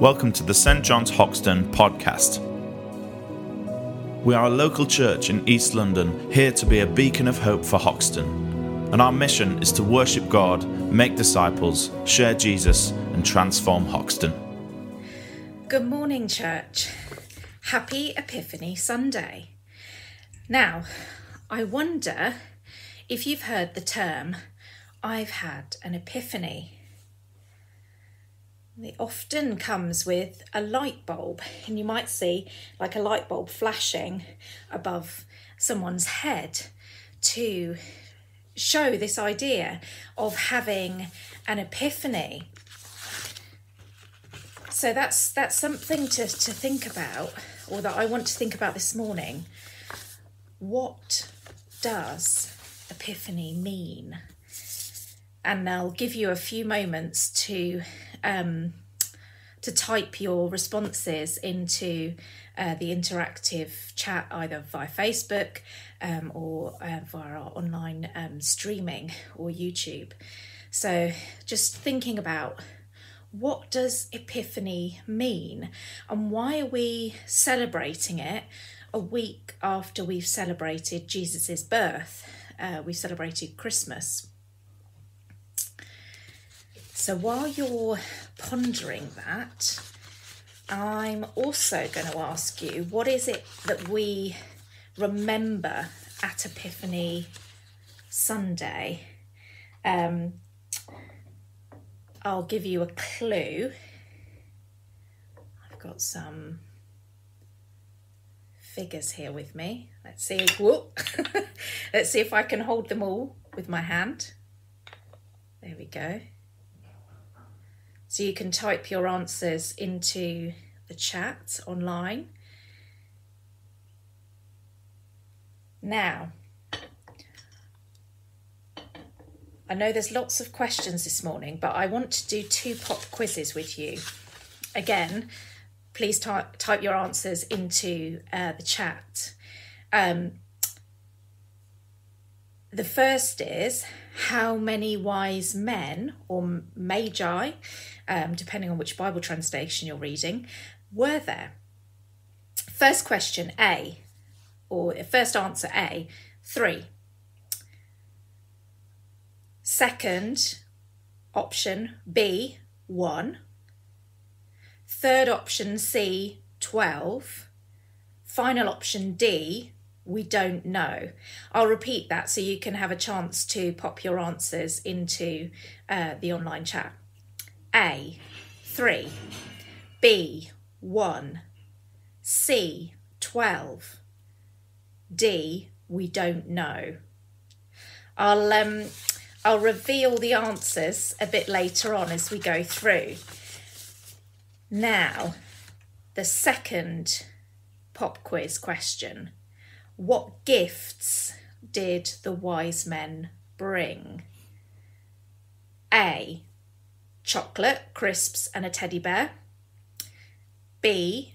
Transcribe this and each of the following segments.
Welcome to the St. John's Hoxton podcast. We are a local church in East London, here to be a beacon of hope for Hoxton. And our mission is to worship God, make disciples, share Jesus, and transform Hoxton. Good morning, church. Happy Epiphany Sunday. Now, I wonder if you've heard the term, I've had an epiphany. It often comes with a light bulb, and you might see like a light bulb flashing above someone's head to show this idea of having an epiphany. So that's that's something to, to think about, or that I want to think about this morning. What does epiphany mean? And I'll give you a few moments to um, to type your responses into uh, the interactive chat either via Facebook um, or uh, via our online um, streaming or YouTube. So just thinking about what does Epiphany mean and why are we celebrating it a week after we've celebrated Jesus's birth? Uh, we celebrated Christmas. So while you're pondering that, I'm also going to ask you what is it that we remember at Epiphany Sunday? Um, I'll give you a clue. I've got some figures here with me. Let's see. Whoop. Let's see if I can hold them all with my hand. There we go. So you can type your answers into the chat online. Now, I know there's lots of questions this morning, but I want to do two pop quizzes with you. Again, please type, type your answers into uh, the chat. Um, the first is how many wise men or magi, um, depending on which Bible translation you're reading, were there? First question A, or first answer A, three. Second option B, one. Third option C, 12. Final option D, we don't know. I'll repeat that so you can have a chance to pop your answers into uh, the online chat. A, 3. B, 1. C, 12. D, we don't know. I'll um I'll reveal the answers a bit later on as we go through. Now, the second pop quiz question. What gifts did the wise men bring? A. Chocolate, crisps, and a teddy bear. B.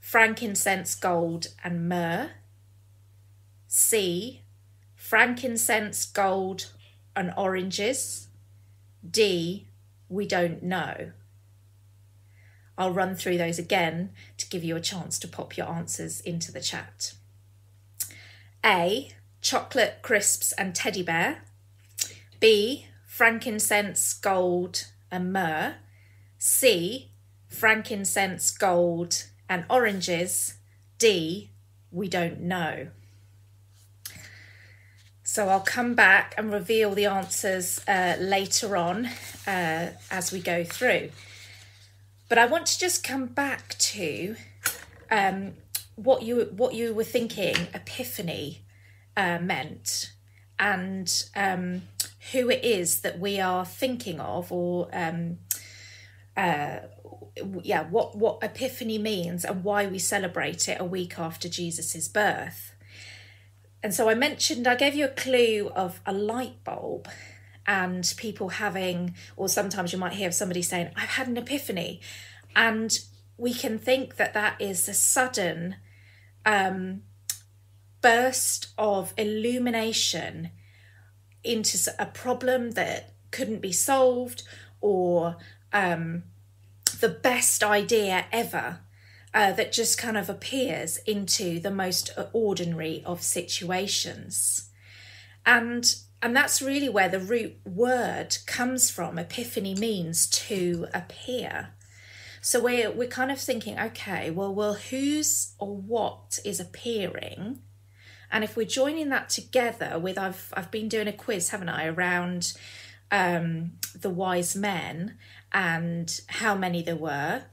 Frankincense, gold, and myrrh. C. Frankincense, gold, and oranges. D. We don't know. I'll run through those again to give you a chance to pop your answers into the chat. A. Chocolate, crisps, and teddy bear. B. Frankincense, gold, and myrrh. C. Frankincense, gold, and oranges. D. We don't know. So I'll come back and reveal the answers uh, later on uh, as we go through. But I want to just come back to um, what you what you were thinking epiphany uh, meant and um, who it is that we are thinking of or um, uh, yeah what what epiphany means and why we celebrate it a week after jesus's birth. And so i mentioned i gave you a clue of a light bulb and people having or sometimes you might hear somebody saying i've had an epiphany. And we can think that that is a sudden um, burst of illumination into a problem that couldn't be solved or um, the best idea ever uh, that just kind of appears into the most ordinary of situations. And and that's really where the root word comes from. Epiphany means to appear. So we're we're kind of thinking, okay, well, well, who's or what is appearing? And if we're joining that together with I've I've been doing a quiz, haven't I, around um, the wise men and how many there were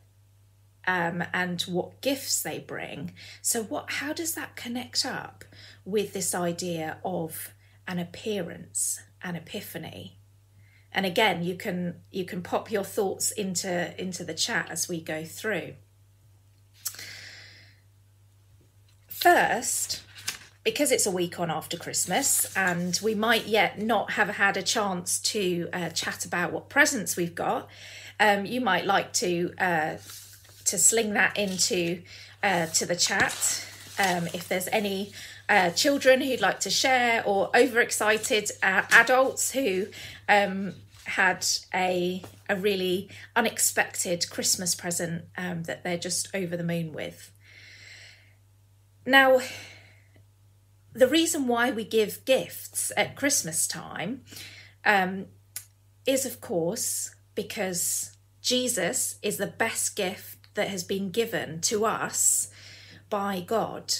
um, and what gifts they bring. So, what? How does that connect up with this idea of an appearance, an epiphany? And again, you can you can pop your thoughts into into the chat as we go through. First, because it's a week on after Christmas, and we might yet not have had a chance to uh, chat about what presents we've got. Um, you might like to uh, to sling that into uh, to the chat. Um, if there's any uh, children who'd like to share or overexcited uh, adults who um, had a a really unexpected Christmas present um, that they're just over the moon with. Now, the reason why we give gifts at Christmas time um, is, of course, because Jesus is the best gift that has been given to us by God.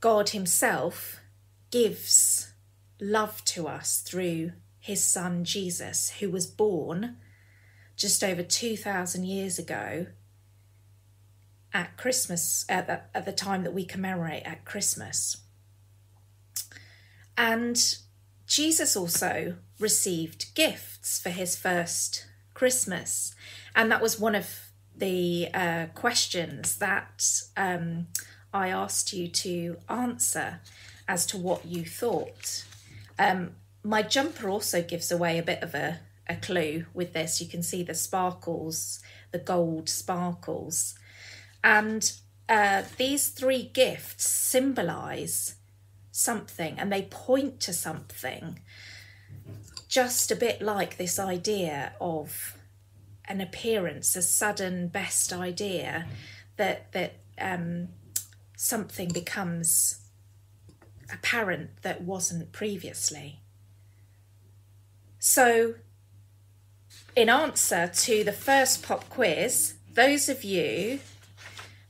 God Himself gives love to us through His Son Jesus, who was born just over 2,000 years ago at Christmas, at the, at the time that we commemorate at Christmas. And Jesus also received gifts for his first Christmas. And that was one of the uh, questions that um, I asked you to answer as to what you thought. Um, my jumper also gives away a bit of a, a clue with this. You can see the sparkles, the gold sparkles. And uh, these three gifts symbolize something and they point to something. Just a bit like this idea of an appearance, a sudden best idea that that um, something becomes apparent that wasn't previously. So, in answer to the first pop quiz, those of you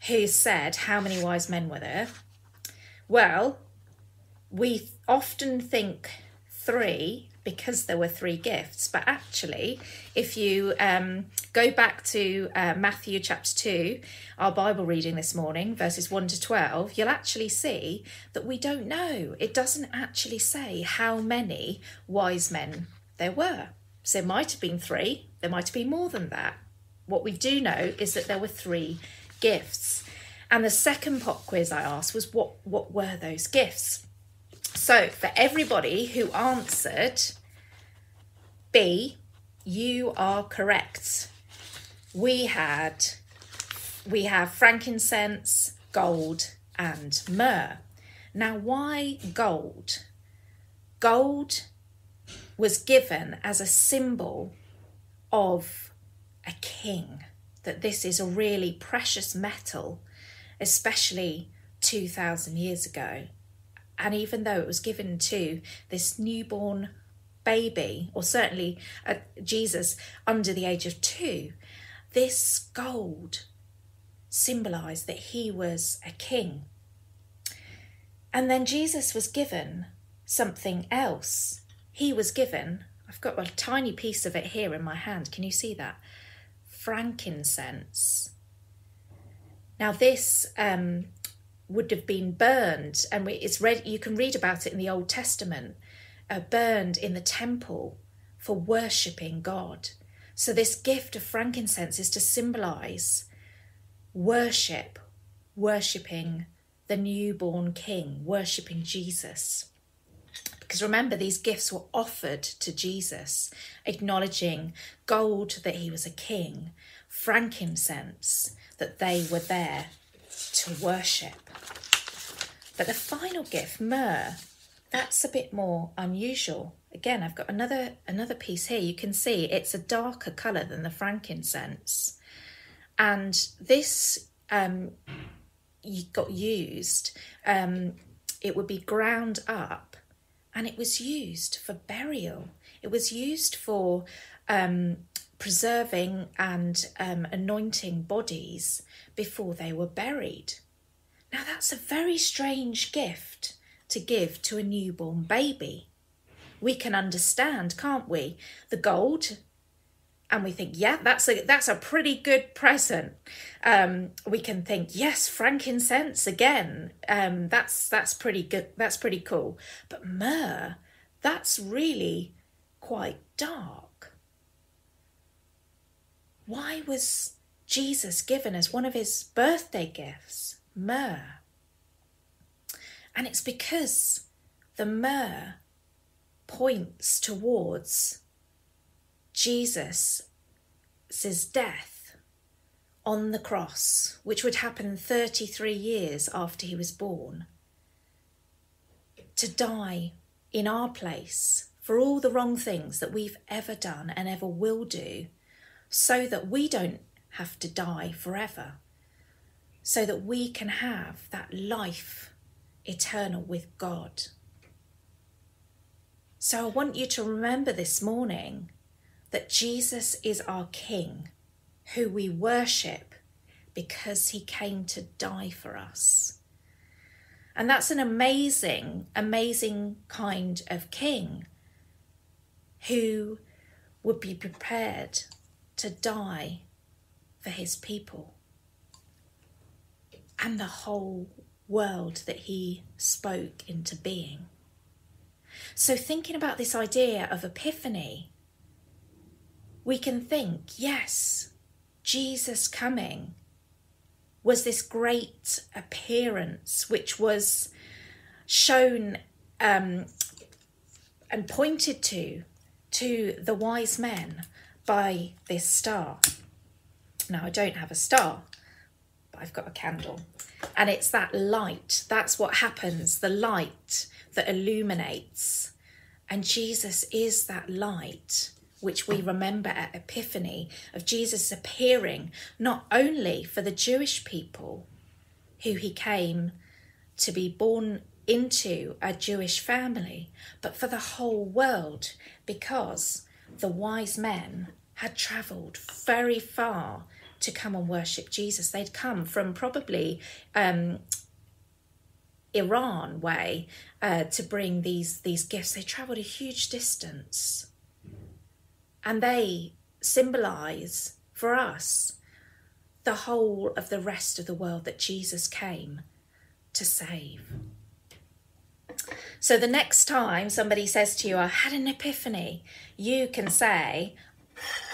who said how many wise men were there, well, we often think three because there were three gifts. But actually, if you um, go back to uh, Matthew chapter 2, our Bible reading this morning, verses 1 to 12, you'll actually see that we don't know. It doesn't actually say how many wise men there were. So might have been three, there might have been more than that. What we do know is that there were three gifts. And the second pop quiz I asked was what, what were those gifts? So, for everybody who answered B, you are correct. We had we have frankincense, gold, and myrrh. Now, why gold? Gold was given as a symbol of a king, that this is a really precious metal, especially 2,000 years ago. And even though it was given to this newborn baby, or certainly uh, Jesus under the age of two, this gold symbolized that he was a king. And then Jesus was given something else. He was given, I've got a tiny piece of it here in my hand. Can you see that? Frankincense. Now, this um, would have been burned, and it's read. You can read about it in the Old Testament, uh, burned in the temple for worshipping God. So this gift of frankincense is to symbolize worship, worshipping the newborn King, worshipping Jesus. Because remember, these gifts were offered to Jesus, acknowledging gold that he was a king, frankincense that they were there to worship. But the final gift, myrrh, that's a bit more unusual. again, I've got another another piece here. You can see it's a darker colour than the frankincense, and this um, got used. Um, it would be ground up, and it was used for burial. It was used for um, preserving and um, anointing bodies before they were buried. Now, that's a very strange gift to give to a newborn baby. We can understand, can't we? The gold, and we think, yeah, that's a that's a pretty good present. Um, we can think, yes, frankincense again. Um, that's that's pretty good. That's pretty cool. But myrrh, that's really quite dark. Why was Jesus given as one of his birthday gifts myrrh? And it's because the myrrh points towards Jesus' says, death on the cross, which would happen 33 years after he was born, to die in our place for all the wrong things that we've ever done and ever will do, so that we don't have to die forever, so that we can have that life eternal with God. So I want you to remember this morning that Jesus is our King, who we worship because he came to die for us. And that's an amazing, amazing kind of king who would be prepared to die for his people and the whole world that he spoke into being. So, thinking about this idea of epiphany, we can think yes, Jesus coming was this great appearance which was shown um, and pointed to to the wise men by this star. Now, I don't have a star, but I've got a candle. And it's that light, that's what happens the light that illuminates. And Jesus is that light which we remember at Epiphany of Jesus appearing not only for the Jewish people who he came to be born into a Jewish family, but for the whole world because the wise men had travelled very far to come and worship Jesus. They'd come from probably um, Iran way uh, to bring these these gifts. They travelled a huge distance, and they symbolise for us the whole of the rest of the world that Jesus came to save. So the next time somebody says to you, I had an epiphany, you can say,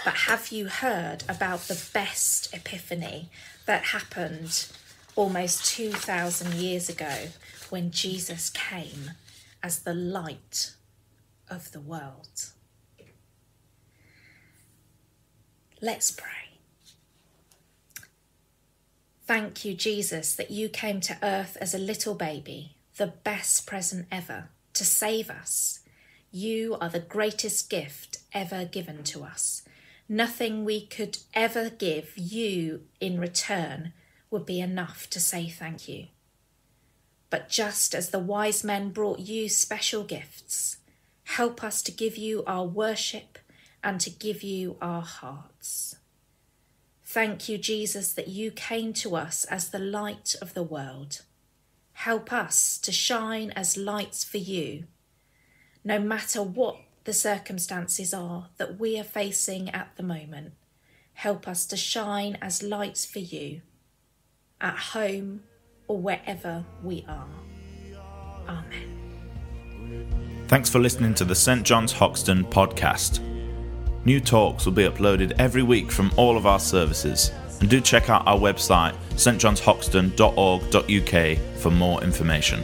but have you heard about the best epiphany that happened almost 2,000 years ago when Jesus came as the light of the world? Let's pray. Thank you, Jesus, that you came to earth as a little baby, the best present ever, to save us. You are the greatest gift ever given to us. Nothing we could ever give you in return would be enough to say thank you. But just as the wise men brought you special gifts, help us to give you our worship and to give you our hearts. Thank you, Jesus, that you came to us as the light of the world. Help us to shine as lights for you, no matter what the circumstances are that we are facing at the moment. Help us to shine as lights for you, at home or wherever we are. Amen. Thanks for listening to the St. John's Hoxton podcast. New talks will be uploaded every week from all of our services. And do check out our website, stjohnshoxton.org.uk, for more information.